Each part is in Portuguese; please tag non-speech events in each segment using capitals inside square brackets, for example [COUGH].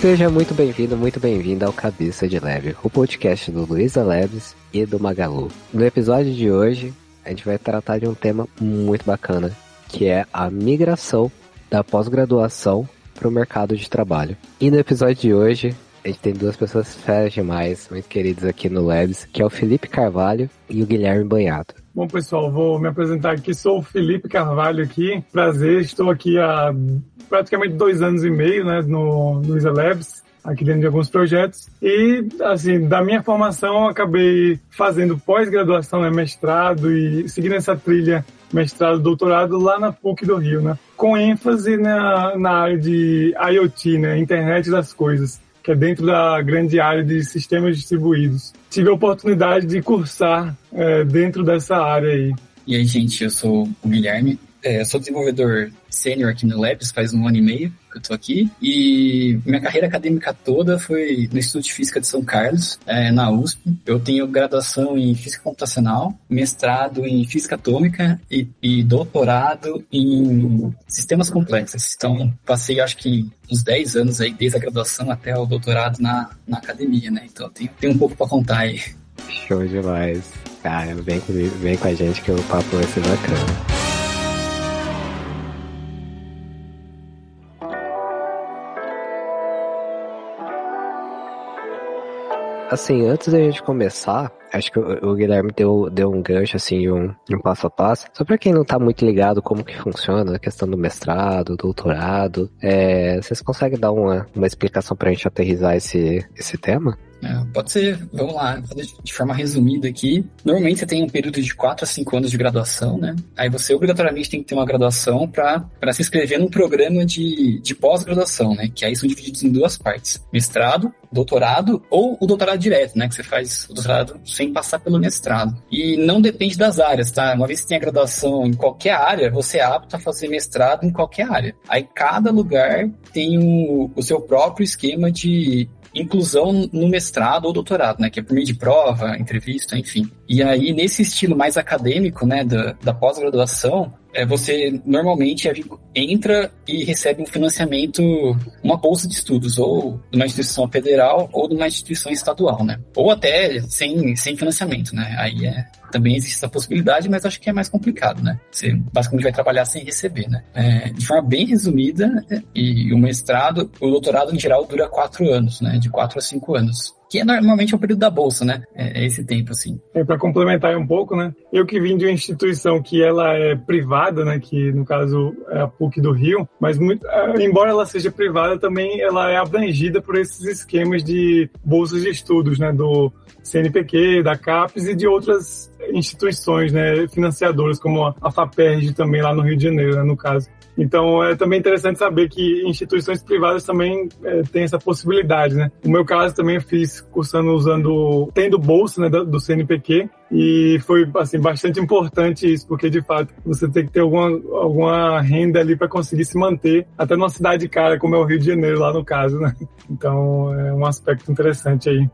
Seja muito bem-vindo, muito bem-vinda ao Cabeça de Leve, o podcast do Luísa Leves e do Magalu. No episódio de hoje, a gente vai tratar de um tema muito bacana, que é a migração da pós-graduação para o mercado de trabalho. E no episódio de hoje, a gente tem duas pessoas férias demais, muito queridas aqui no Labs, que é o Felipe Carvalho e o Guilherme Banhato. Bom, pessoal, vou me apresentar aqui. Sou o Felipe Carvalho aqui. Prazer, estou aqui há praticamente dois anos e meio né, no, no Isa Labs aqui dentro de alguns projetos. E, assim, da minha formação, acabei fazendo pós-graduação, né, mestrado e seguindo essa trilha mestrado, doutorado lá na PUC do Rio, né? Com ênfase na, na área de IoT, né? Internet das Coisas que é dentro da grande área de sistemas distribuídos. Tive a oportunidade de cursar é, dentro dessa área aí. E aí, gente, eu sou o Guilherme, é, sou desenvolvedor sênior aqui no Labs faz um ano e meio que eu tô aqui. E minha carreira acadêmica toda foi no Instituto de Física de São Carlos, é, na USP. Eu tenho graduação em Física Computacional, mestrado em Física Atômica e, e doutorado em Sistemas Complexos. Então, passei acho que uns 10 anos aí, desde a graduação até o doutorado na, na academia, né? Então, tenho, tenho um pouco para contar aí. Show demais. Cara, vem, vem com a gente que o papo vai ser bacana. Assim, antes da gente começar, acho que o, Guilherme deu, deu um gancho, assim, um, um passo a passo. Só pra quem não tá muito ligado como que funciona a questão do mestrado, doutorado, é, vocês conseguem dar uma, uma explicação pra gente aterrizar esse, esse tema? É, pode ser, vamos lá, de forma resumida aqui. Normalmente você tem um período de 4 a 5 anos de graduação, né? Aí você obrigatoriamente tem que ter uma graduação para se inscrever num programa de, de pós-graduação, né? Que aí são divididos em duas partes: mestrado, doutorado ou o doutorado direto, né? Que você faz o doutorado sem passar pelo mestrado. E não depende das áreas, tá? Uma vez que você tem a graduação em qualquer área, você é apto a fazer mestrado em qualquer área. Aí cada lugar tem o, o seu próprio esquema de inclusão no mestrado ou doutorado, né? Que é por meio de prova, entrevista, enfim. E aí, nesse estilo mais acadêmico, né, da, da pós-graduação, é, você normalmente é entra e recebe um financiamento, uma bolsa de estudos, ou de uma instituição federal ou de uma instituição estadual, né? Ou até sem, sem financiamento, né? Aí é, também existe essa possibilidade, mas acho que é mais complicado, né? Você basicamente vai trabalhar sem receber, né? É, de forma bem resumida, e o mestrado, o doutorado em geral dura quatro anos, né? De quatro a cinco anos que é normalmente é o período da bolsa, né? É, é esse tempo, assim. É, para complementar um pouco, né? Eu que vim de uma instituição que ela é privada, né? Que no caso é a PUC do Rio, mas muito, é, embora ela seja privada, também ela é abrangida por esses esquemas de bolsas de estudos, né? Do CNPq, da CAPES e de outras instituições, né? Financiadoras, como a FAPERJ também lá no Rio de Janeiro, né, no caso. Então é também interessante saber que instituições privadas também é, têm essa possibilidade, né? No meu caso também eu fiz cursando usando, tendo bolsa né, do CNPq e foi assim bastante importante isso, porque de fato você tem que ter alguma, alguma renda ali para conseguir se manter até numa cidade cara como é o Rio de Janeiro lá no caso, né? Então é um aspecto interessante aí.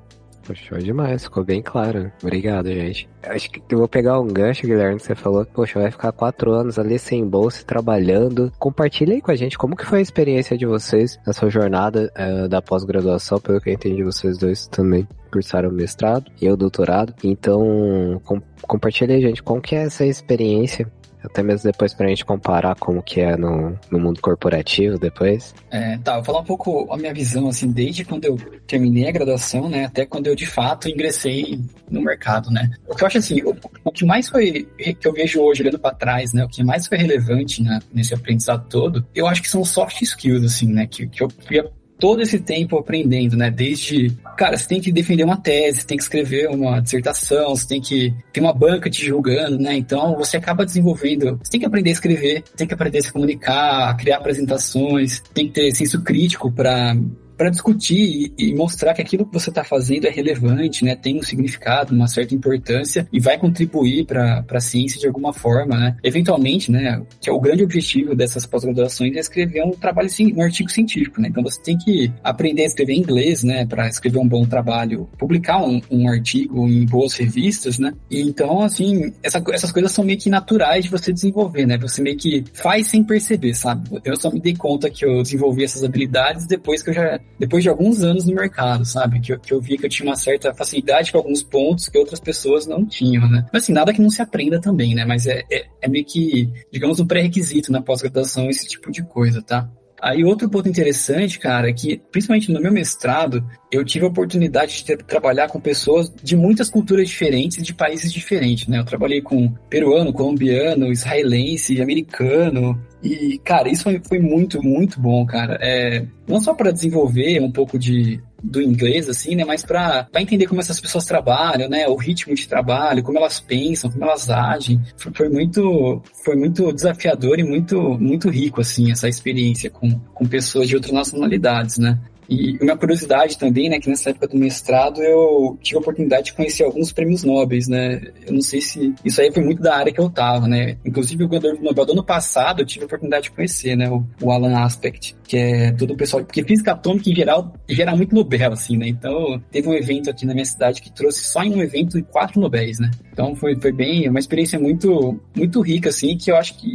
Show demais, ficou bem claro. Obrigado, gente. Acho que eu vou pegar um gancho, Guilherme, que você falou que, poxa, vai ficar quatro anos ali sem bolsa, trabalhando. Compartilha aí com a gente como que foi a experiência de vocês nessa jornada uh, da pós-graduação, pelo que eu entendi, vocês dois também cursaram mestrado e o doutorado. Então, com, compartilha aí, gente, como que é essa experiência até mesmo depois pra gente comparar como que é no, no mundo corporativo depois. É, tá, vou falar um pouco a minha visão, assim, desde quando eu terminei a graduação, né, até quando eu de fato ingressei no mercado, né. O que eu acho assim, o, o que mais foi, que eu vejo hoje olhando para trás, né, o que mais foi relevante né, nesse aprendizado todo, eu acho que são soft skills, assim, né, que, que eu fui todo esse tempo aprendendo, né? Desde, cara, você tem que defender uma tese, você tem que escrever uma dissertação, você tem que ter uma banca te julgando, né? Então você acaba desenvolvendo, você tem que aprender a escrever, tem que aprender a se comunicar, a criar apresentações, tem que ter senso crítico para para discutir e, mostrar que aquilo que você está fazendo é relevante, né, tem um significado, uma certa importância e vai contribuir para a ciência de alguma forma, né. Eventualmente, né, que é o grande objetivo dessas pós-graduações é escrever um trabalho, um artigo científico, né. Então você tem que aprender a escrever em inglês, né, para escrever um bom trabalho, publicar um, um, artigo em boas revistas, né. E então, assim, essa, essas coisas são meio que naturais de você desenvolver, né. Você meio que faz sem perceber, sabe. Eu só me dei conta que eu desenvolvi essas habilidades depois que eu já depois de alguns anos no mercado, sabe? Que eu, que eu vi que eu tinha uma certa facilidade com alguns pontos que outras pessoas não tinham, né? Mas assim, nada que não se aprenda também, né? Mas é, é, é meio que, digamos, um pré-requisito na pós-graduação esse tipo de coisa, tá? Aí outro ponto interessante, cara, é que principalmente no meu mestrado, eu tive a oportunidade de ter, trabalhar com pessoas de muitas culturas diferentes de países diferentes, né? Eu trabalhei com peruano, colombiano, israelense, americano. E, cara, isso foi, foi muito, muito bom, cara. É, não só para desenvolver um pouco de, do inglês, assim, né? Mas para entender como essas pessoas trabalham, né? O ritmo de trabalho, como elas pensam, como elas agem. Foi, foi muito, foi muito desafiador e muito, muito rico, assim, essa experiência com, com pessoas de outras nacionalidades, né? E uma curiosidade também, né, que nessa época do mestrado eu tive a oportunidade de conhecer alguns prêmios nobres, né? Eu não sei se isso aí foi muito da área que eu tava, né? Inclusive o ganhador do Nobel do ano passado eu tive a oportunidade de conhecer, né, o, o Alan Aspect, que é todo o pessoal, porque física atômica em geral gera muito Nobel, assim, né? Então teve um evento aqui na minha cidade que trouxe só em um evento quatro Nobéis, né? Então foi, foi bem, uma experiência muito, muito rica, assim, que eu acho que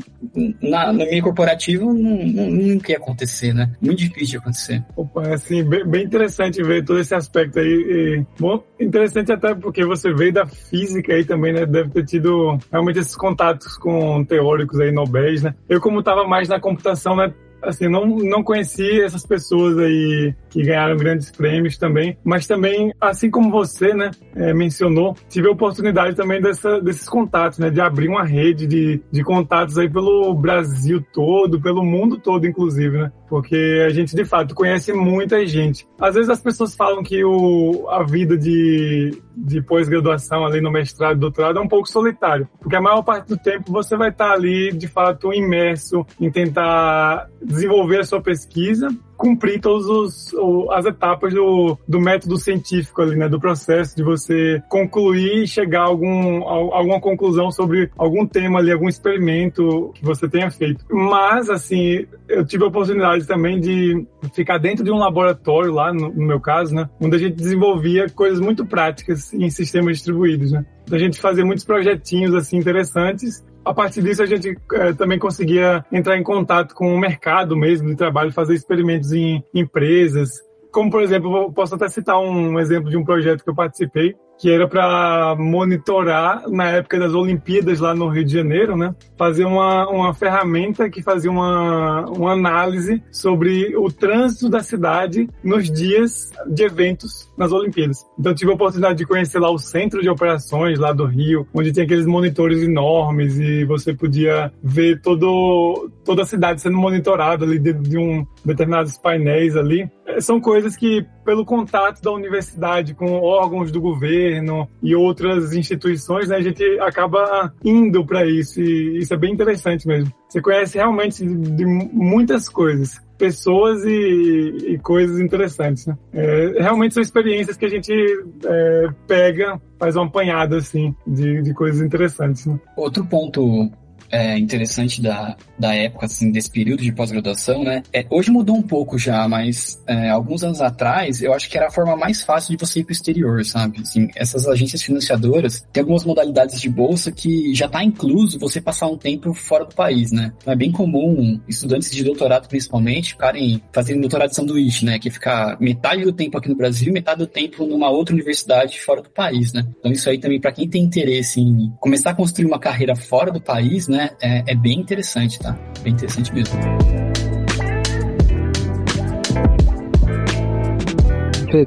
na, no meio corporativo não, não, nunca ia acontecer, né? Muito difícil de acontecer. Opa, assim, bem, bem, interessante ver todo esse aspecto aí. E, bom, interessante até porque você veio da física aí também, né? Deve ter tido realmente esses contatos com teóricos aí nobéis, né? Eu, como estava mais na computação, né? Assim, não, não conheci essas pessoas aí que ganharam grandes prêmios também, mas também, assim como você, né, é, mencionou, tive a oportunidade também dessa, desses contatos, né, de abrir uma rede de, de contatos aí pelo Brasil todo, pelo mundo todo, inclusive, né, porque a gente, de fato, conhece muita gente. Às vezes as pessoas falam que o, a vida de, de pós-graduação ali no mestrado, doutorado, é um pouco solitário, porque a maior parte do tempo você vai estar ali, de fato, imerso em tentar desenvolver a sua pesquisa, cumprir todas as etapas do, do método científico ali, né, do processo de você concluir e chegar a, algum, a alguma conclusão sobre algum tema ali, algum experimento que você tenha feito. Mas, assim, eu tive a oportunidade também de ficar dentro de um laboratório lá, no, no meu caso, né, onde a gente desenvolvia coisas muito práticas em sistemas distribuídos, né. A gente fazia muitos projetinhos assim interessantes a partir disso, a gente é, também conseguia entrar em contato com o mercado mesmo de trabalho, fazer experimentos em empresas. Como, por exemplo, posso até citar um exemplo de um projeto que eu participei, que era para monitorar, na época das Olimpíadas lá no Rio de Janeiro, né? Fazer uma, uma ferramenta que fazia uma, uma análise sobre o trânsito da cidade nos dias de eventos nas Olimpíadas. Então tive a oportunidade de conhecer lá o centro de operações lá do Rio, onde tinha aqueles monitores enormes e você podia ver todo, toda a cidade sendo monitorada ali dentro de um determinados painéis ali. São coisas que, pelo contato da universidade com órgãos do governo, e outras instituições, né, a gente acaba indo para isso e isso é bem interessante mesmo. Você conhece realmente de muitas coisas pessoas e, e, coisas interessantes. Né? É, realmente são experiências que a gente é, pega, faz uma apanhada assim de, de coisas interessantes. Né? Outro ponto é, interessante da, da época, assim, desse período de pós-graduação, né? É, hoje mudou um pouco já, mas é, alguns anos atrás, eu acho que era a forma mais fácil de você ir pro exterior, sabe? Assim, essas agências financiadoras têm algumas modalidades de bolsa que já tá incluso você passar um tempo fora do país, né? Então é bem comum estudantes de doutorado, principalmente, ficarem fazendo doutorado de sanduíche, né? Que ficar metade do tempo aqui no Brasil metade do tempo numa outra universidade fora do país, né? Então isso aí também, para quem tem interesse em começar a construir uma carreira fora do país, né? É, é bem interessante, tá? Bem interessante mesmo.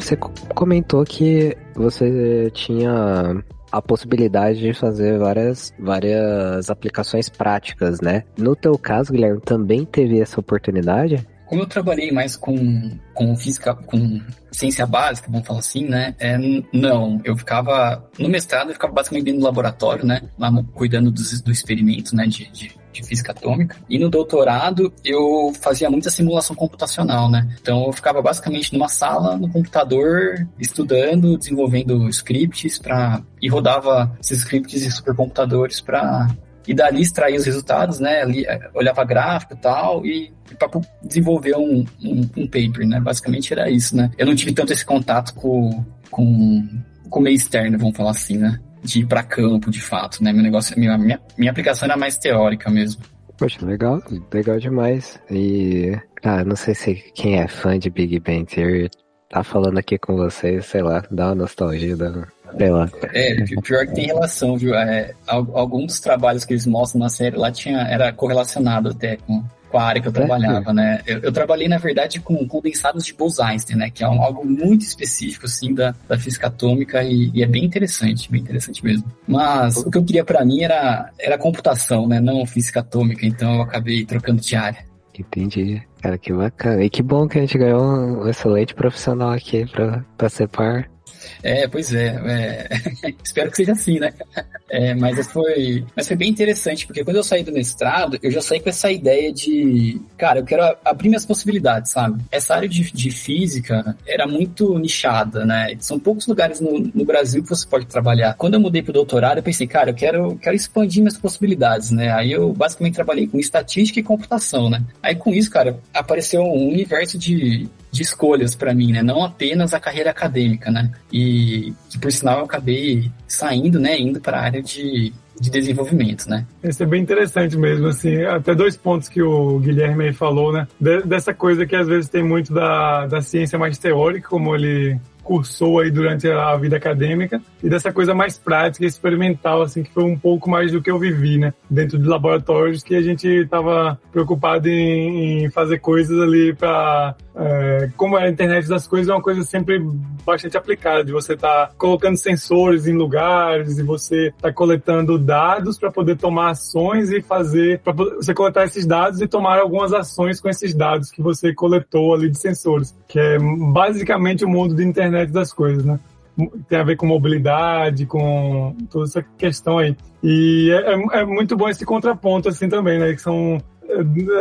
Você comentou que você tinha a possibilidade de fazer várias, várias aplicações práticas, né? No teu caso, Guilherme, também teve essa oportunidade? Como eu trabalhei mais com, com física, com ciência básica, vamos falar assim, né? É, não, eu ficava, no mestrado, eu ficava basicamente dentro do laboratório, né? Lá cuidando dos, do experimento, né? De, de, de, física atômica. E no doutorado, eu fazia muita simulação computacional, né? Então, eu ficava basicamente numa sala, no computador, estudando, desenvolvendo scripts para e rodava esses scripts em supercomputadores para e dali extrair os resultados, né? Ali, é, olhava gráfico e tal, e, para desenvolver um, um, um, paper, né? Basicamente era isso, né? Eu não tive tanto esse contato com, com, com meio externo, vamos falar assim, né? De ir para campo, de fato, né? Meu negócio, minha, minha, minha aplicação era mais teórica mesmo. Poxa, legal, legal demais. E, ah, não sei se quem é fã de Big Bang Theory tá falando aqui com vocês, sei lá, dá uma nostalgia, dá, sei lá. É, pior que tem relação, viu? É, alguns dos trabalhos que eles mostram na série lá tinha, era correlacionado até com, com a área que eu trabalhava, né? Eu, eu, trabalhei, na verdade, com condensados de Bose-Einstein, né? Que é um, algo muito específico, assim, da, da física atômica e, e, é bem interessante, bem interessante mesmo. Mas o que eu queria para mim era, era computação, né? Não física atômica, então eu acabei trocando de área. Entendi. Cara, que bacana. E que bom que a gente ganhou um excelente profissional aqui pra, pra ser par. É, pois é. é... [LAUGHS] Espero que seja assim, né? É, mas foi, mas foi bem interessante, porque quando eu saí do mestrado, eu já saí com essa ideia de, cara, eu quero abrir minhas possibilidades, sabe? Essa área de, de física era muito nichada, né? São poucos lugares no, no Brasil que você pode trabalhar. Quando eu mudei pro doutorado, eu pensei, cara, eu quero, quero expandir minhas possibilidades, né? Aí eu basicamente trabalhei com estatística e computação, né? Aí com isso, cara, apareceu um universo de, de escolhas para mim, né? Não apenas a carreira acadêmica, né? E que por sinal eu acabei saindo, né? Indo para a área de, de desenvolvimento, né? Isso é bem interessante mesmo, assim, até dois pontos que o Guilherme aí falou, né? De, dessa coisa que às vezes tem muito da, da ciência mais teórica, como ele cursou aí durante a vida acadêmica e dessa coisa mais prática experimental, assim, que foi um pouco mais do que eu vivi, né? Dentro de laboratórios que a gente estava preocupado em, em, fazer coisas ali para é, como a internet das coisas, é uma coisa sempre bastante aplicada, de você estar tá colocando sensores em lugares e você tá coletando dados para poder tomar ações e fazer, para você coletar esses dados e tomar algumas ações com esses dados que você coletou ali de sensores, que é basicamente o mundo de internet internet das coisas, né? Tem a ver com mobilidade, com toda essa questão aí. E é, é, é muito bom esse contraponto, assim, também, né? Que são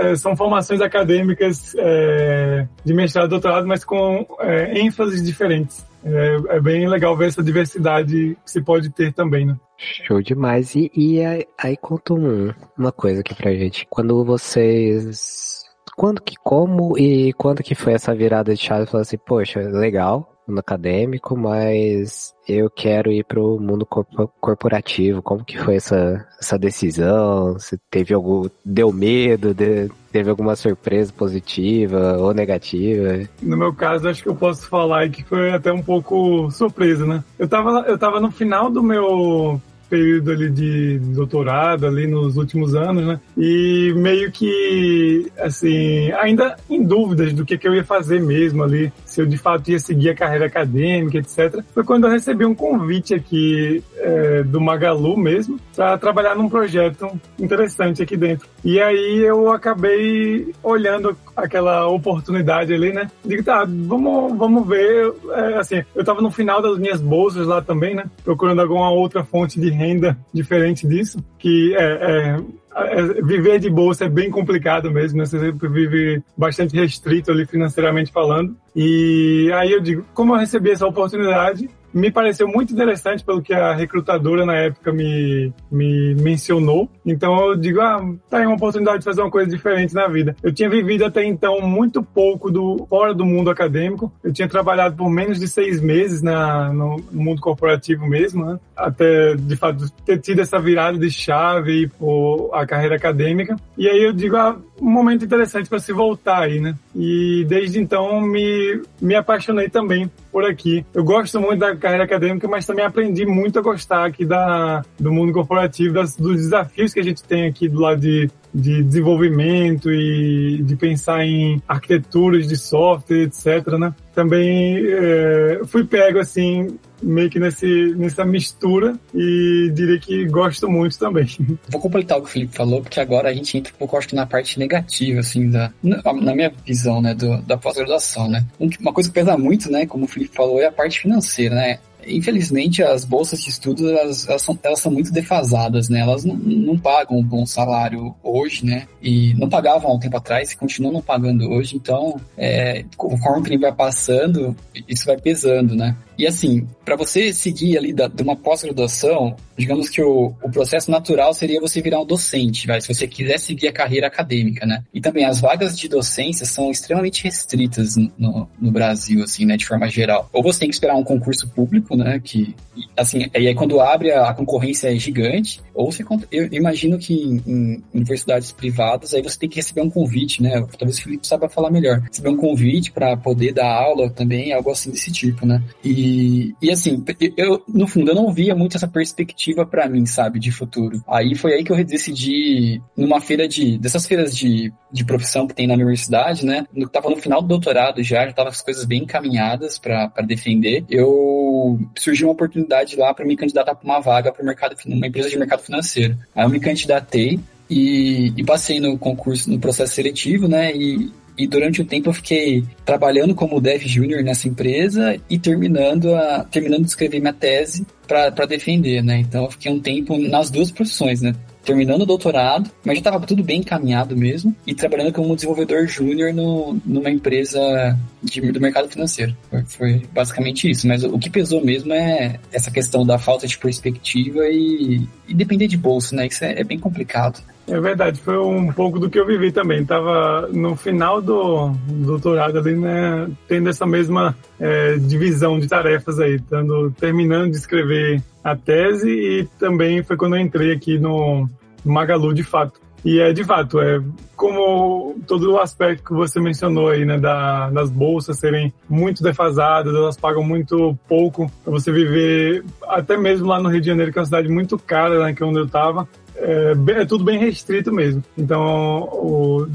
é, são formações acadêmicas é, de mestrado e doutorado, mas com é, ênfases diferentes. É, é, bem legal ver essa diversidade que se pode ter também, né? Show demais. E, e aí, aí conta um, uma coisa aqui pra gente. Quando vocês. Quando que, como e quando que foi essa virada de chave? Falou assim, poxa, legal, mundo acadêmico, mas eu quero ir para o mundo corporativo. Como que foi essa, essa decisão? Se teve algum. deu medo? De, teve alguma surpresa positiva ou negativa? No meu caso, acho que eu posso falar que foi até um pouco surpresa, né? Eu tava, eu tava no final do meu período ali de doutorado ali nos últimos anos, né? E meio que, assim, ainda em dúvidas do que, que eu ia fazer mesmo ali, se eu de fato ia seguir a carreira acadêmica, etc. Foi quando eu recebi um convite aqui é, do Magalu mesmo para trabalhar num projeto interessante aqui dentro. E aí eu acabei olhando aquela oportunidade ali, né? Digo, tá, vamos, vamos ver. É, assim, eu tava no final das minhas bolsas lá também, né? Procurando alguma outra fonte de renda diferente disso, que é, é, é viver de bolsa é bem complicado mesmo, né? Você sempre vive bastante restrito ali financeiramente falando. E aí eu digo, como eu recebi essa oportunidade, me pareceu muito interessante pelo que a recrutadora na época me, me mencionou. Então eu digo, ah, tá aí uma oportunidade de fazer uma coisa diferente na vida. Eu tinha vivido até então muito pouco do fora do mundo acadêmico. Eu tinha trabalhado por menos de seis meses na, no, mundo corporativo mesmo, né? até de fato ter tido essa virada de chave por a carreira acadêmica. E aí eu digo, ah, um momento interessante para se voltar aí, né? E desde então me, me apaixonei também por aqui. Eu gosto muito da carreira acadêmica, mas também aprendi muito a gostar aqui da, do mundo corporativo, das, dos desafios que a gente tem aqui do lado de, de desenvolvimento e de pensar em arquiteturas de software, etc, né? Também é, fui pego, assim, meio que nesse, nessa mistura e diria que gosto muito também. [LAUGHS] Vou completar o que o Felipe falou, porque agora a gente entra um pouco, acho que na parte negativa, assim, da, na minha visão, né, do, da pós-graduação, né. Uma coisa que pesa muito, né, como o Felipe falou, é a parte financeira, né. Infelizmente, as bolsas de estudo, elas, elas, são, elas são muito defasadas, né? Elas não, não pagam um bom salário hoje, né? E não pagavam há um tempo atrás e continuam não pagando hoje. Então, é, conforme o vai passando, isso vai pesando, né? E assim, para você seguir ali da, de uma pós-graduação, digamos que o, o processo natural seria você virar um docente, vai, se você quiser seguir a carreira acadêmica, né? E também as vagas de docência são extremamente restritas no, no Brasil, assim, né, de forma geral. Ou você tem que esperar um concurso público, né? Que, assim, e aí quando abre a, a concorrência é gigante, ou você, eu imagino que em, em, universidades privadas, aí você tem que receber um convite, né? Talvez o Felipe saiba falar melhor. Receber um convite para poder dar aula também, algo assim desse tipo, né? E, e assim, eu, no fundo, eu não via muito essa perspectiva para mim, sabe, de futuro. Aí foi aí que eu decidi, numa feira de, dessas feiras de, de profissão que tem na universidade, né? Eu tava no final do doutorado já, já tava as coisas bem encaminhadas para defender. Eu surgiu uma oportunidade lá para me candidatar para uma vaga para mercado, uma empresa de mercado financeiro. Aí eu me candidatei e, e, passei no concurso, no processo seletivo, né? E, e durante o tempo eu fiquei trabalhando como dev júnior nessa empresa e terminando, a, terminando de escrever minha tese para defender, né? Então eu fiquei um tempo nas duas profissões, né? Terminando o doutorado, mas já estava tudo bem encaminhado mesmo, e trabalhando como desenvolvedor júnior numa empresa de, do mercado financeiro. Foi, foi, basicamente isso. Mas o que pesou mesmo é essa questão da falta de perspectiva e, e depender de bolsa, né? Isso é, é bem complicado. É verdade, foi um pouco do que eu vivi também. Tava no final do, doutorado ali, né, tendo essa mesma é, divisão de tarefas aí, tando, terminando de escrever a tese e também foi quando eu entrei aqui no, no Magalu de fato. E é de fato, é como todo o aspecto que você mencionou aí, né, da, das bolsas serem muito defasadas, elas pagam muito pouco para você viver, até mesmo lá no Rio de Janeiro, que é uma cidade muito cara, né, que é onde eu estava, é, é, tudo bem restrito mesmo. Então, o,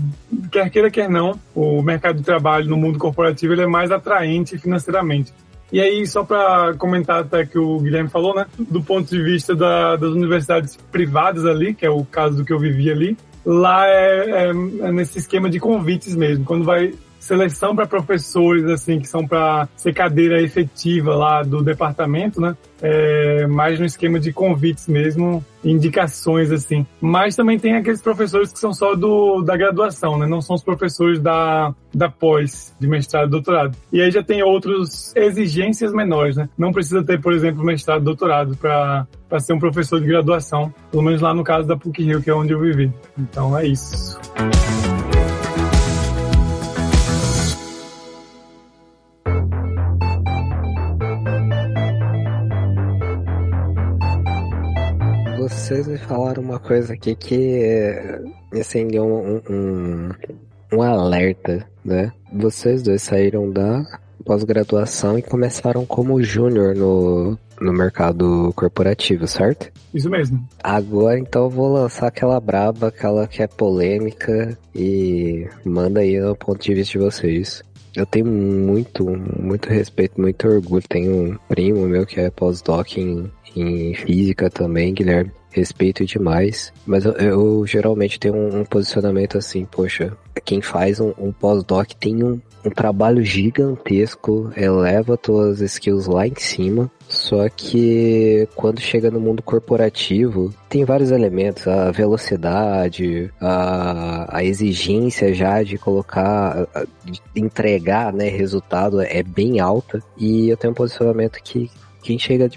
quer queira, quer não, o mercado de trabalho no mundo corporativo ele é mais atraente financeiramente. E aí, só para comentar até que o Guilherme falou, né, do ponto de vista da, das universidades privadas ali, que é o caso do que eu vivi ali, lá é, é, é nesse esquema de convites mesmo. Quando vai seleção para professores, assim, que são para ser cadeira efetiva lá do departamento, né? É, mais no esquema de convites mesmo, indicações, assim. Mas também tem aqueles professores que são só do, da graduação, né? Não são os professores da, da pós, de mestrado e doutorado. E aí já tem outras exigências menores, né? Não precisa ter, por exemplo, mestrado e doutorado para ser um professor de graduação, pelo menos lá no caso da PUC-Rio, que é onde eu vivi. Então é isso. Vocês me falaram uma coisa aqui que me acendeu um, um, um alerta, né? Vocês dois saíram da pós-graduação e começaram como júnior no, no mercado corporativo, certo? Isso mesmo. Agora então eu vou lançar aquela braba, aquela que é polêmica e manda aí no ponto de vista de vocês. Eu tenho muito, muito respeito, muito orgulho. Tenho um primo meu que é pós-doc em, em física também, Guilherme. Respeito demais, mas eu, eu geralmente tenho um, um, posicionamento assim, poxa, quem faz um, um pós-doc tem um, um trabalho gigantesco, eleva tuas skills lá em cima, só que quando chega no mundo corporativo, tem vários elementos, a velocidade, a, a exigência já de colocar, de entregar, né, resultado é bem alta, e eu tenho um posicionamento que quem chega,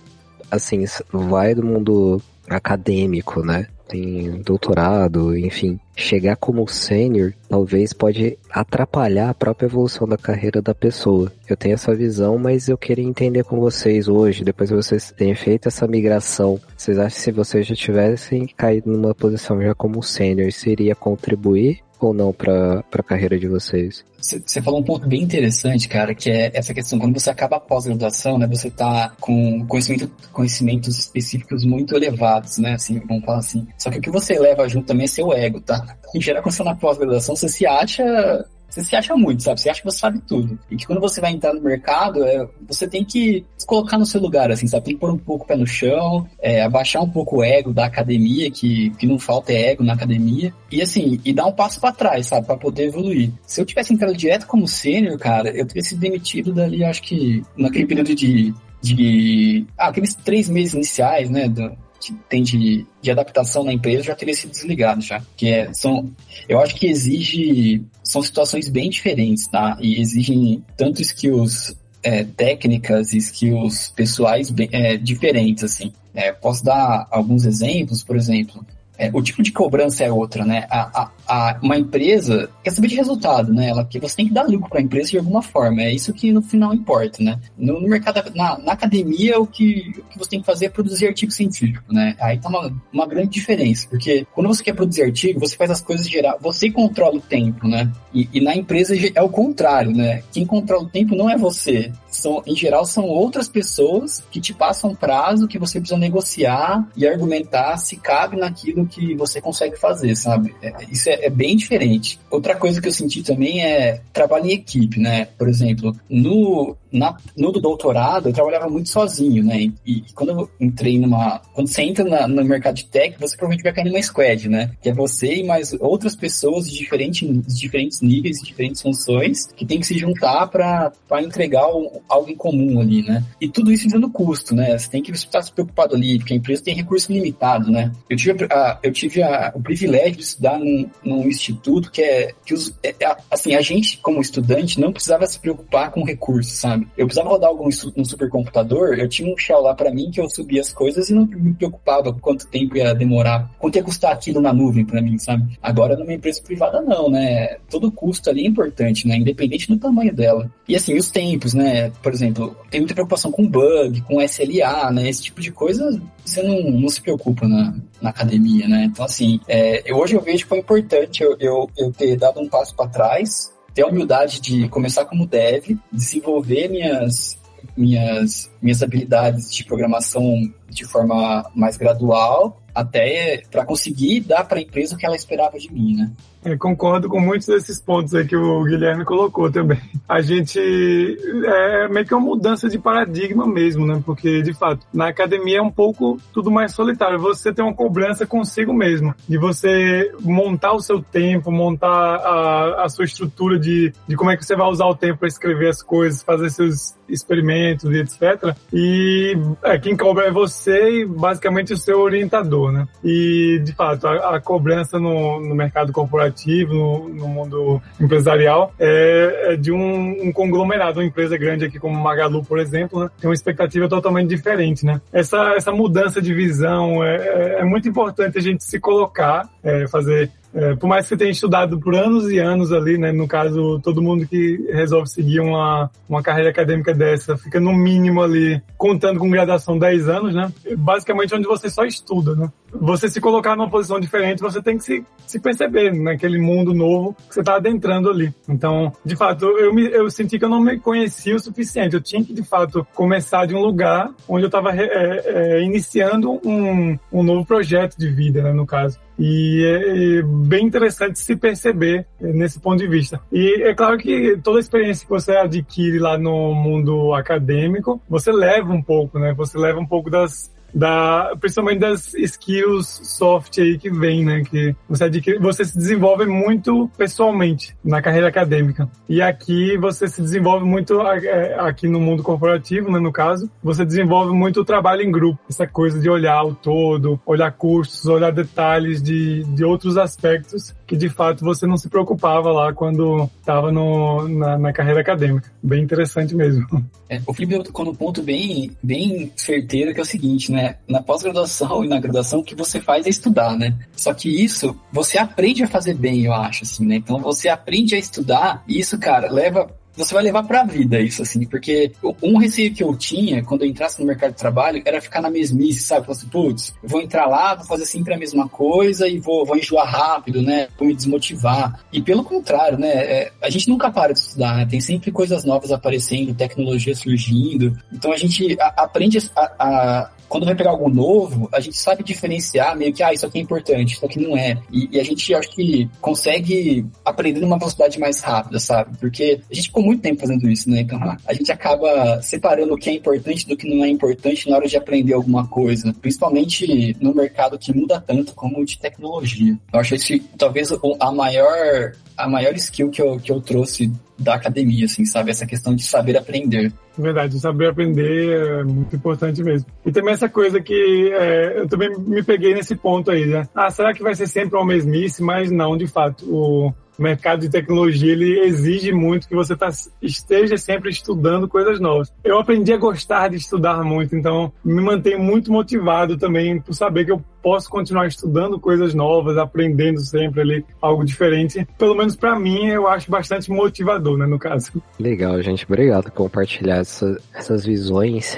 assim, vai do mundo acadêmico, né? Tem doutorado, enfim. Chegar como sênior talvez pode atrapalhar a própria evolução da carreira da pessoa. Eu tenho essa visão, mas eu queria entender com vocês hoje, depois que vocês tenham feito essa migração, vocês acham que se vocês já tivessem caído numa posição já como sênior, seria contribuir ou não para a carreira de vocês? Você falou um ponto bem interessante, cara, que é essa questão, quando você acaba a pós-graduação, né, você tá com conhecimento, conhecimentos específicos muito elevados, né, assim, vamos falar assim. Só que o que você leva junto também é seu ego, tá? [LAUGHS] Em geral, quando você tá na pós-graduação, você se acha você se acha muito, sabe? Você acha que você sabe tudo. E que quando você vai entrar no mercado, é, você tem que se colocar no seu lugar, assim, sabe? Tem que pôr um pouco o pé no chão, é, abaixar um pouco o ego da academia, que, que não falta é ego na academia. E assim, e dar um passo para trás, sabe? para poder evoluir. Se eu tivesse entrado direto como sênior, cara, eu teria sido demitido dali, acho que naquele período de. de ah, aqueles três meses iniciais, né? Do, que tem de, de adaptação na empresa já teria sido desligado já. Que é, são, eu acho que exige, são situações bem diferentes, tá? E exigem tanto skills é, técnicas e skills pessoais bem, é, diferentes, assim. É, posso dar alguns exemplos, por exemplo, é, o tipo de cobrança é outra, né? A, a, a, uma empresa quer saber de resultado, né? Ela, você tem que dar lucro para a empresa de alguma forma. É isso que no final importa, né? No, no mercado, na, na, academia, o que, o que você tem que fazer é produzir artigo científico, né? Aí tá uma, uma grande diferença, porque quando você quer produzir artigo, você faz as coisas gerar, você controla o tempo, né? E, e na empresa é o contrário, né? Quem controla o tempo não é você, são, em geral, são outras pessoas que te passam prazo que você precisa negociar e argumentar se cabe naquilo que você consegue fazer, sabe? É, isso é, é, bem diferente. Outra coisa que eu senti também é trabalho em equipe, né? Por exemplo, no, na, no doutorado eu trabalhava muito sozinho, né? E, e quando eu entrei numa. Quando você entra na, no mercado de tech, você provavelmente vai cair numa squad, né? Que é você e mais outras pessoas de diferentes, de diferentes níveis, de diferentes funções, que tem que se juntar para entregar o, algo em comum ali, né? E tudo isso dando custo, né? Você tem que estar se preocupado ali, porque a empresa tem recurso limitado, né? Eu tive, a, eu tive a, o privilégio de estudar num, num instituto que é que os, é, assim, a gente, como estudante, não precisava se preocupar com recursos, sabe? Eu precisava rodar algum no supercomputador, eu tinha um shell lá para mim que eu subia as coisas e não me preocupava com quanto tempo ia demorar, quanto ia custar aquilo na nuvem para mim, sabe? Agora numa empresa privada não, né? Todo custo ali é importante, né? Independente do tamanho dela. E assim, os tempos, né? Por exemplo, tem muita preocupação com bug, com SLA, né? Esse tipo de coisa você não, não se preocupa na, na academia, né? Então, assim, é, hoje eu vejo que foi importante eu, eu, eu ter dado um passo para trás, ter a humildade de começar como dev, desenvolver minhas, minhas, minhas habilidades de programação de forma mais gradual, até para conseguir dar para a empresa o que ela esperava de mim, né? É, concordo com muitos desses pontos aí que o Guilherme colocou também. A gente é meio que uma mudança de paradigma mesmo, né? Porque, de fato, na academia é um pouco tudo mais solitário. Você tem uma cobrança consigo mesmo, de você montar o seu tempo, montar a, a sua estrutura de, de como é que você vai usar o tempo para escrever as coisas, fazer seus experimentos e etc. E é, quem cobra é você e basicamente o seu orientador, né? E, de fato, a, a cobrança no, no mercado corporativo corporativo, no, no mundo empresarial, é, é de um, um, conglomerado, uma empresa grande aqui como Magalu, por exemplo, né, tem uma expectativa totalmente diferente, né? Essa, essa mudança de visão é, é, é muito importante a gente se colocar, é, fazer é, por mais que você tenha estudado por anos e anos ali, né? No caso, todo mundo que resolve seguir uma, uma carreira acadêmica dessa fica no mínimo ali, contando com graduação 10 anos, né? Basicamente onde você só estuda, né? Você se colocar numa posição diferente, você tem que se, se perceber naquele mundo novo que você está adentrando ali. Então, de fato, eu, me, eu senti que eu não me conhecia o suficiente. Eu tinha que, de fato, começar de um lugar onde eu estava é, é, iniciando um, um novo projeto de vida, né, no caso. E é, é bem interessante se perceber nesse ponto de vista. E é claro que toda a experiência que você adquire lá no mundo acadêmico, você leva um pouco, né? Você leva um pouco das da, principalmente das skills soft aí que vem, né? Que você adquire, você se desenvolve muito pessoalmente na carreira acadêmica. E aqui você se desenvolve muito é, aqui no mundo corporativo, né, no caso, você desenvolve muito o trabalho em grupo, essa coisa de olhar o todo, olhar cursos, olhar detalhes de, de outros aspectos que de fato você não se preocupava lá quando estava na, na carreira acadêmica. Bem interessante mesmo. É, o Felipe tocou num ponto bem, bem certeiro que é o seguinte, né? Na pós-graduação e na graduação, o que você faz é estudar, né? Só que isso você aprende a fazer bem, eu acho, assim, né? Então você aprende a estudar e isso, cara, leva você vai levar pra vida isso, assim, porque um receio que eu tinha quando eu entrasse no mercado de trabalho era ficar na mesmice, sabe? Falar assim, putz, vou entrar lá, vou fazer sempre a mesma coisa e vou, vou enjoar rápido, né? Vou me desmotivar. E pelo contrário, né? É, a gente nunca para de estudar, né? Tem sempre coisas novas aparecendo, tecnologia surgindo. Então a gente a, aprende a, a quando vai pegar algo novo, a gente sabe diferenciar meio que, ah, isso aqui é importante, isso aqui não é. E, e, a gente, acho que, consegue aprender numa velocidade mais rápida, sabe? Porque a gente ficou muito tempo fazendo isso, né? Então, a gente acaba separando o que é importante do que não é importante na hora de aprender alguma coisa. Principalmente no mercado que muda tanto como o de tecnologia. Eu acho esse, talvez, a maior, a maior skill que eu, que eu trouxe da academia, assim, sabe? Essa questão de saber aprender. Verdade, saber aprender é muito importante mesmo. E também essa coisa que é, eu também me peguei nesse ponto aí, né? Ah, será que vai ser sempre uma mesmice? Mas não, de fato. O, O mercado de tecnologia ele exige muito que você tá, esteja sempre estudando coisas novas. Eu aprendi a gostar de estudar muito, então me mantenho muito motivado também por saber que eu posso continuar estudando coisas novas, aprendendo sempre ali algo diferente. Pelo menos para mim, eu acho bastante motivador, né, no caso. Legal, gente. Obrigado por compartilhar essa, essas visões.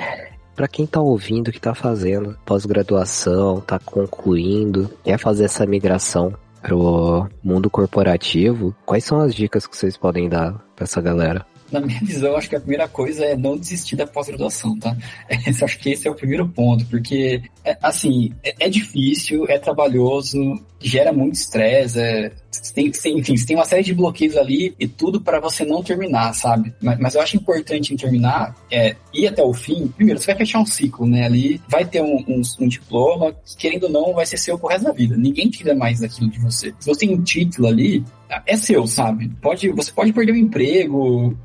Para quem tá ouvindo, que tá fazendo pós-graduação, tá concluindo, quer fazer essa migração pro mundo corporativo, quais são as dicas que vocês podem dar para essa galera? na minha visão, acho que a primeira coisa é não desistir da pós-graduação, tá? [LAUGHS] Esse, acho que esse é o primeiro ponto, porque, é, assim, é, é, difícil, é trabalhoso, gera muito estresse, é, tem, enfim, você tem uma série de bloqueios ali e tudo para você não terminar, sabe? Mas, mas, eu acho importante em terminar é ir até o fim. Primeiro, você vai fechar um ciclo, né? Ali vai ter um, um, um diploma que, querendo ou não, vai ser seu pro resto da vida. Ninguém tira mais daquilo de você. Se você tem um título ali, é seu, sabe? Pode, você pode perder o emprego,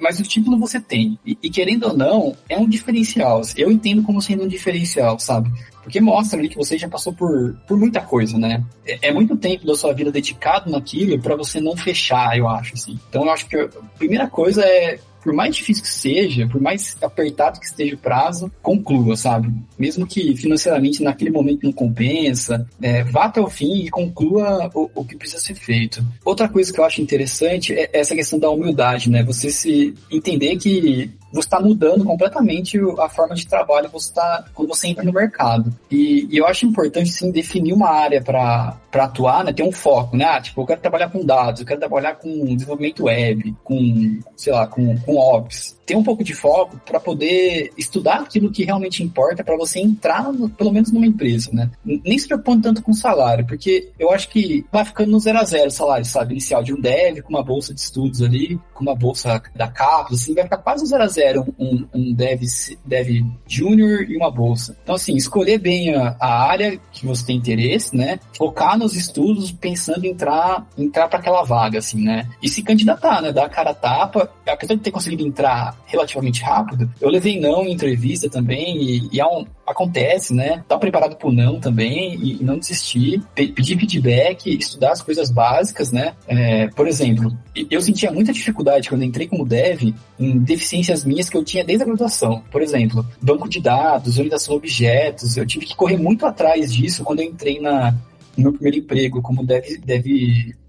mas o título você tem. E, e, querendo ou não, é um diferencial. Eu entendo como sendo um diferencial, sabe? Porque mostra ali que você já passou por, por muita coisa, né? É, é muito tempo da sua vida dedicado naquilo para você não fechar, eu acho, assim. Então eu acho que a primeira coisa é por mais difícil que seja, por mais apertado que esteja o prazo, conclua, sabe? Mesmo que financeiramente naquele momento não compensa, é, vá até o fim e conclua o, o, que precisa ser feito. Outra coisa que eu acho interessante é essa questão da humildade, né? Você se entender que você está mudando completamente a forma de trabalho você tá, quando você entra no mercado. E, e eu acho importante, sim, definir uma área para atuar, né? Ter um foco, né? Ah, tipo, eu quero trabalhar com dados, eu quero trabalhar com desenvolvimento web, com, sei lá, com, com Ops ter um pouco de foco para poder estudar aquilo que realmente importa para você entrar, no, pelo menos numa empresa, né? Nem se preocupando tanto com salário, porque eu acho que vai ficando no zero a zero o salário, sabe? Inicial de um dev, com uma bolsa de estudos ali, com uma bolsa da CAPES, assim, vai ficar quase no zero a zero um, um dev, dev júnior e uma bolsa. Então, assim, escolher bem a, a, área que você tem interesse, né? Focar nos estudos pensando em entrar, entrar para aquela vaga, assim, né? E se candidatar, né? Dar a cara a tapa. Apesar de ter conseguido entrar relativamente rápido. Eu levei não em entrevista também e, e é um, acontece, né? Tá preparado pro não também e, não desistir, pe pedir feedback, estudar as coisas básicas, né? É, por exemplo, eu sentia muita dificuldade quando entrei como dev em deficiências minhas que eu tinha desde a graduação. Por exemplo, banco de dados, orientação a objetos, eu tive que correr muito atrás disso quando eu entrei na, no meu primeiro emprego como dev, dev,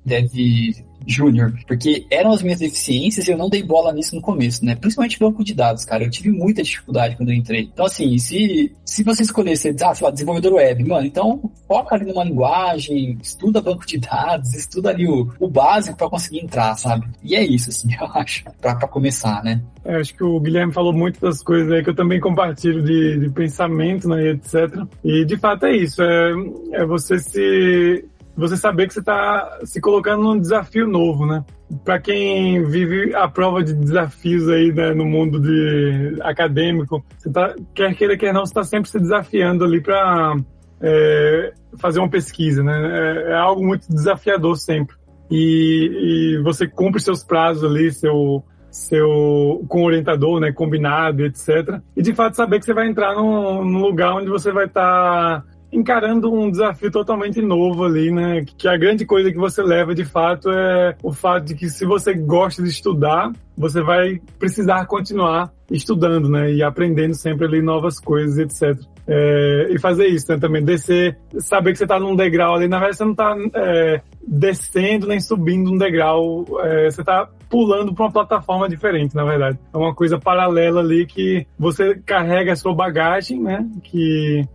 dev júnior, porque eram as minhas deficiências e eu não dei bola nisso no começo, né? Principalmente banco de dados, cara. Eu tive muita dificuldade quando eu entrei. Então, assim, se, se você escolher ser, ah, sei lá, desenvolvedor web, mano, então foca ali numa linguagem, estuda banco de dados, estuda ali o, o básico para conseguir entrar, sabe? E é isso, assim, [LAUGHS] eu acho, pra começar, né? É, acho que o Guilherme falou muito das coisas aí que eu também compartilho de, de pensamento, né, etc. E de fato é isso, é, é você se você saber que você está se colocando num desafio novo, né? Para quem vive a prova de desafios aí né, no mundo de acadêmico, você tá, quer queira, quer não, você está sempre se desafiando ali para é, fazer uma pesquisa, né? É, é, algo muito desafiador sempre. E, e você cumpre seus prazos ali, seu, seu com o orientador, né, combinado, etc. E de fato saber que você vai entrar num, num lugar onde você vai estar tá encarando um desafio totalmente novo ali, né? Que a grande coisa que você leva de fato é o fato de que se você gosta de estudar, você vai precisar continuar estudando, né? E aprendendo sempre ali novas coisas, etc. É, e fazer isso, né? Também descer, saber que você está num degrau ali, na verdade você não está é, descendo nem subindo um degrau, é, você está pulando para uma plataforma diferente, na verdade. É uma coisa paralela ali que você carrega a sua bagagem, né? Que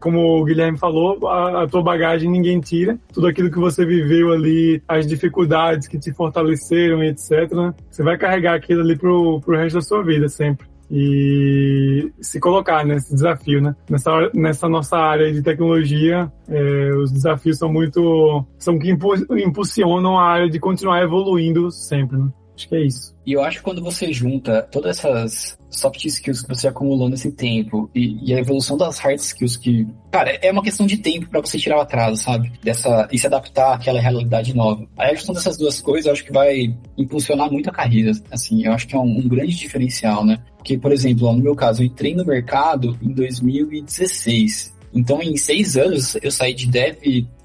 como o Guilherme falou, a, a, tua bagagem ninguém tira. Tudo aquilo que você viveu ali, as dificuldades que te fortaleceram, etc. Né? Você vai carregar aquilo ali pro, pro resto da sua vida sempre. E se colocar nesse desafio, né? Nessa, nessa nossa área de tecnologia, é, os desafios são muito. são que impulsionam a área de continuar evoluindo sempre, né? Acho que é isso. E eu acho que quando você junta todas essas soft skills que você acumulou nesse tempo e, e, a evolução das hard skills que, cara, é uma questão de tempo para você tirar o atraso, sabe? Dessa, e se adaptar àquela realidade nova. A junção dessas duas coisas eu acho que vai impulsionar muito a carreira, assim, eu acho que é um, um grande diferencial, né? Porque, por exemplo, no meu caso, eu entrei no mercado em 2016 Então, em seis anos, eu saí de dev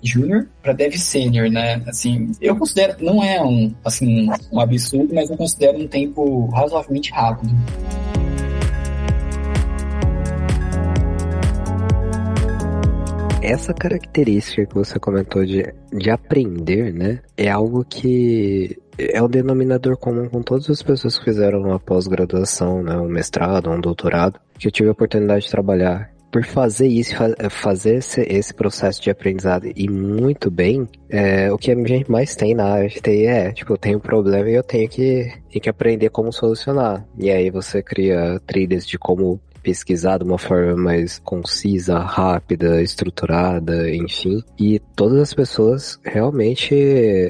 júnior para dev sênior, né? Assim, eu considero, não é um, assim, um absurdo, mas eu considero um tempo razoavelmente rápido. Essa característica que você comentou de, de aprender, né? É algo que é o denominador comum com todas as pessoas que fizeram uma pós-graduação, né? Um mestrado, um doutorado, que eu tive a oportunidade de trabalhar por fazer isso, fazer esse, esse, processo de aprendizado e muito bem, é, o que a gente mais tem na área de TI é, tipo, eu tenho um problema e eu tenho que, tenho que aprender como solucionar. E aí você cria trilhas de como pesquisar de uma forma mais concisa, rápida, estruturada, enfim. E todas as pessoas realmente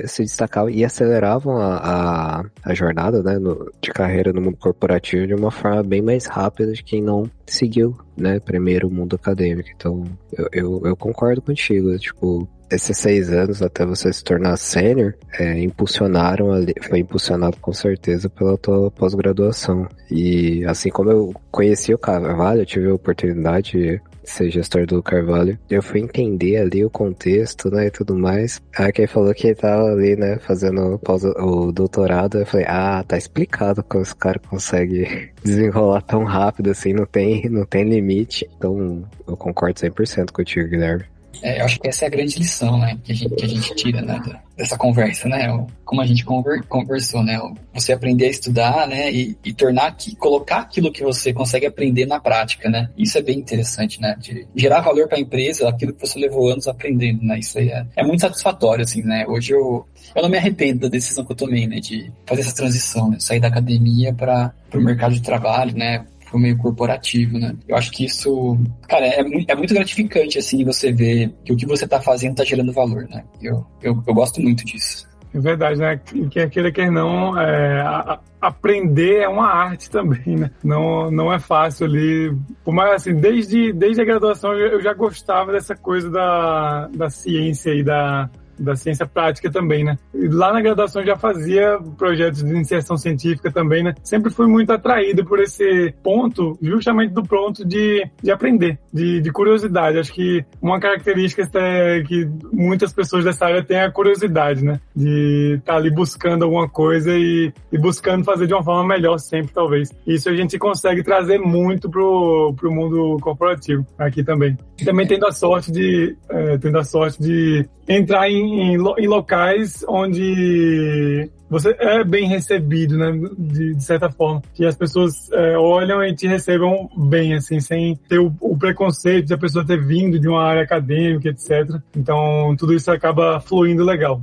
se destacavam e aceleravam a, a, a jornada né, no, de carreira no mundo corporativo de uma forma bem mais rápida de quem não seguiu, né, primeiro o mundo acadêmico. Então, eu, eu, eu concordo contigo, tipo, esses seis anos até você se tornar sênior é, impulsionaram ali, foi impulsionado com certeza pela tua pós-graduação. E assim como eu conheci o Carvalho, eu tive a oportunidade de ser gestor do Carvalho, eu fui entender ali o contexto, né, e tudo mais. Aí quem falou que ele tava ali, né, fazendo o doutorado, eu falei, ah, tá explicado como esse cara consegue [LAUGHS] desenrolar tão rápido assim, não tem, não tem limite. Então, eu concordo 100% contigo, Guilherme. É, eu acho que essa é a grande lição, né, que a gente, que a gente tira, né, dessa conversa, né, como a gente conver, conversou, né, você aprender a estudar, né, e, e tornar, aqui, colocar aquilo que você consegue aprender na prática, né, isso é bem interessante, né, de gerar valor para a empresa, aquilo que você levou anos aprendendo, né, isso aí é, é muito satisfatório, assim, né, hoje eu, eu não me arrependo da decisão que eu tomei, né, de fazer essa transição, né, sair da academia para o mercado de trabalho, né, pro meio corporativo, né? Eu acho que isso, cara, é, muito, é muito gratificante, assim, você ver que o que você tá fazendo tá gerando valor, né? Eu, eu, eu gosto muito disso. É verdade, né? Quer queira, quer não, é, a, aprender é uma arte também, né? Não, não é fácil ali. Por mais assim, desde, desde a graduação eu já gostava dessa coisa da, da ciência e da, da ciência prática também, né? E lá na graduação já fazia projetos de iniciação científica também, né? Sempre fui muito atraído por esse ponto, justamente do ponto de, de aprender, de, de curiosidade. Acho que uma característica é que muitas pessoas dessa área têm a curiosidade, né? De estar tá ali buscando alguma coisa e, e buscando fazer de uma forma melhor sempre, talvez. Isso a gente consegue trazer muito pro, pro mundo corporativo aqui também. Também tendo a sorte de, é, tendo a sorte de entrar em, em, em, locais onde você é bem recebido, né, de, de certa forma, que as pessoas é, olham e te recebam bem, assim, sem ter o, o, preconceito de a pessoa ter vindo de uma área acadêmica, etc. Então, tudo isso acaba fluindo legal.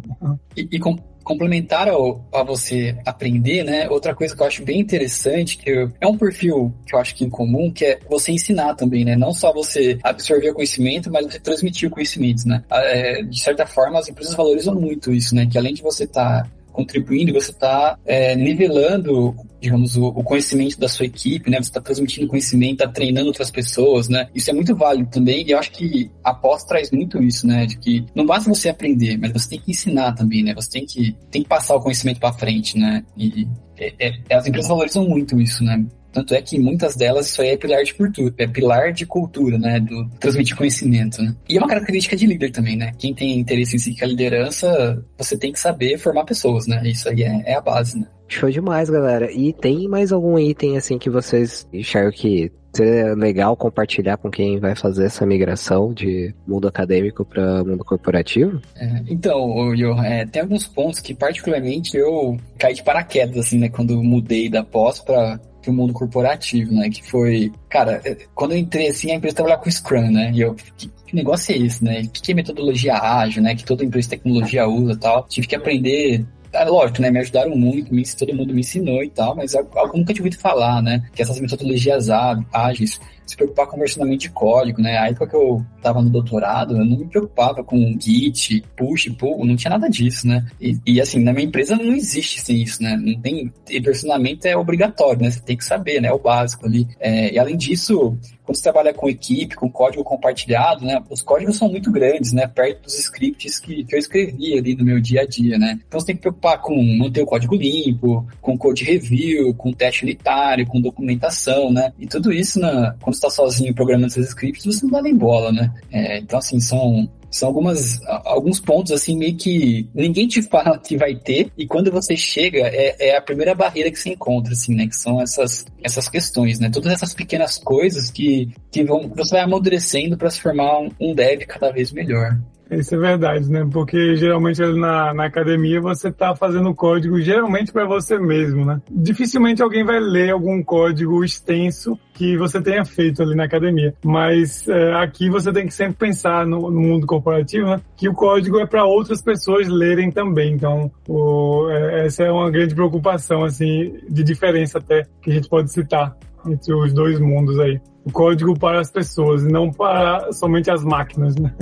E, e com, complementar ao, a você aprender, né? Outra coisa que eu acho bem interessante, que eu, é um perfil que eu acho que em comum, que é você ensinar também, né? Não só você absorver o conhecimento, mas você transmitir o conhecimento, né? É, de certa forma, as empresas valorizam muito isso, né? Que além de você estar tá contribuindo, você está é, nivelando, digamos, o, o, conhecimento da sua equipe, né? Você está transmitindo conhecimento, está treinando outras pessoas, né? Isso é muito válido também, e eu acho que a pós traz muito isso, né? De que não basta você aprender, mas você tem que ensinar também, né? Você tem que, tem que passar o conhecimento para frente, né? E é, é, as empresas valorizam muito isso, né? Tanto é que muitas delas isso aí é pilar de cultura, é pilar de cultura, né? Do transmitir conhecimento, né? E é uma característica de líder também, né? Quem tem interesse em seguir a liderança, você tem que saber formar pessoas, né? Isso aí é, é a base, né? Show demais, galera. E tem mais algum item assim que vocês acharam que seria legal compartilhar com quem vai fazer essa migração de mundo acadêmico para mundo corporativo? É, então, eu, é, tem alguns pontos que particularmente eu caí de paraquedas assim, né, quando mudei da pós para pro mundo corporativo, né? Que foi, cara, é, quando eu entrei assim, a empresa trabalhava com Scrum, né? E eu, que, que negócio é esse, né? O que, que é metodologia ágil, né? Que toda empresa de tecnologia usa tal. Tive que aprender é lógico, né? Me ajudaram muito, me, todo mundo me ensinou e tal, mas algo nunca tinha ouvido falar, né? Que essas metodologias ágeis se preocupar com versionamento de código, né? A época que eu tava no doutorado, eu não me preocupava com Git, push, pull, não tinha nada disso, né? E, e assim, na minha empresa não existe isso, né? Não tem, versionamento é obrigatório, né? Você tem que saber, né? É o básico ali. É, e além disso, quando você trabalha com equipe, com código compartilhado, né? Os códigos são muito grandes, né? Perto dos scripts que, que eu escrevi ali no meu dia a dia, né? Então você tem que preocupar com manter o código limpo, com code review, com teste unitário, com documentação, né? E tudo isso, na, quando quando você tá sozinho programando seus scripts, você não dá nem bola, né? É, então, assim, são, são algumas, alguns pontos, assim, meio que ninguém te fala que vai ter, e quando você chega, é, é, a primeira barreira que você encontra, assim, né? Que são essas, essas questões, né? Todas essas pequenas coisas que, que vão, você vai amadurecendo para se formar um, um dev cada vez melhor. Isso é verdade, né? Porque geralmente na, na academia você está fazendo código geralmente para você mesmo, né? Dificilmente alguém vai ler algum código extenso que você tenha feito ali na academia. Mas é, aqui você tem que sempre pensar no, no mundo corporativo, né? Que o código é para outras pessoas lerem também. Então, o, é, essa é uma grande preocupação, assim, de diferença até que a gente pode citar entre os dois mundos aí. O código para as pessoas, não para somente as máquinas, né?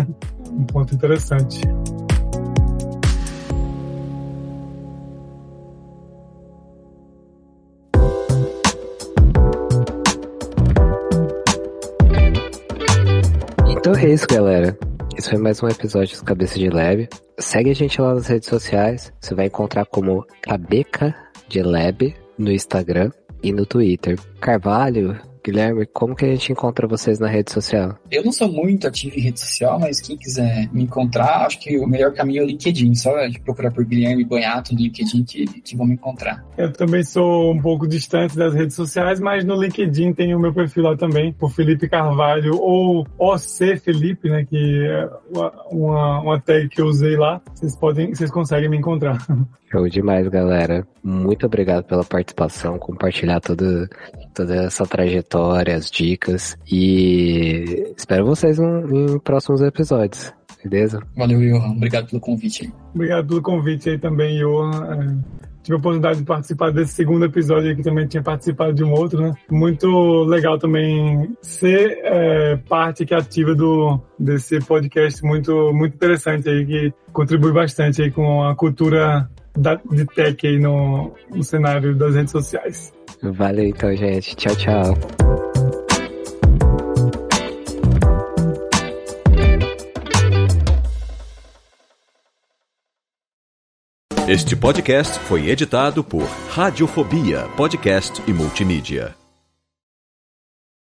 Um ponto interessante. Então é isso, galera. Esse foi mais um episódio do Cabeça de Lab. Segue a gente lá nas redes sociais. Você vai encontrar como Cabeca de Lab no Instagram e no Twitter. Carvalho, Guilherme, como que a gente encontra vocês na rede social? Eu não sou muito ativo em rede social, mas quem quiser me encontrar, acho que o melhor caminho é o LinkedIn. Só procurar por Guilherme Banhato no LinkedIn que, que vão me encontrar. Eu também sou um pouco distante das redes sociais, mas no LinkedIn tem o meu perfil lá também, por Felipe Carvalho ou OC Felipe, né, que é uma, uma tag que eu usei lá. Vocês podem, vocês conseguem me encontrar. [LAUGHS] Show demais, galera. Muito obrigado pela participação, compartilhar toda, toda essa trajetória, as dicas. E espero vocês em, em próximos episódios. Beleza? Valeu, Johan. Obrigado pelo convite. Obrigado pelo convite aí também, Johan. É, tive a oportunidade de participar desse segundo episódio que também tinha participado de um outro, né? Muito legal também ser é, parte ativa do, desse podcast muito, muito interessante aí, que contribui bastante aí com a cultura da, de tech aí no, no cenário das redes sociais. Valeu então, gente. Tchau, tchau. Este podcast foi editado por Radiofobia, podcast e multimídia.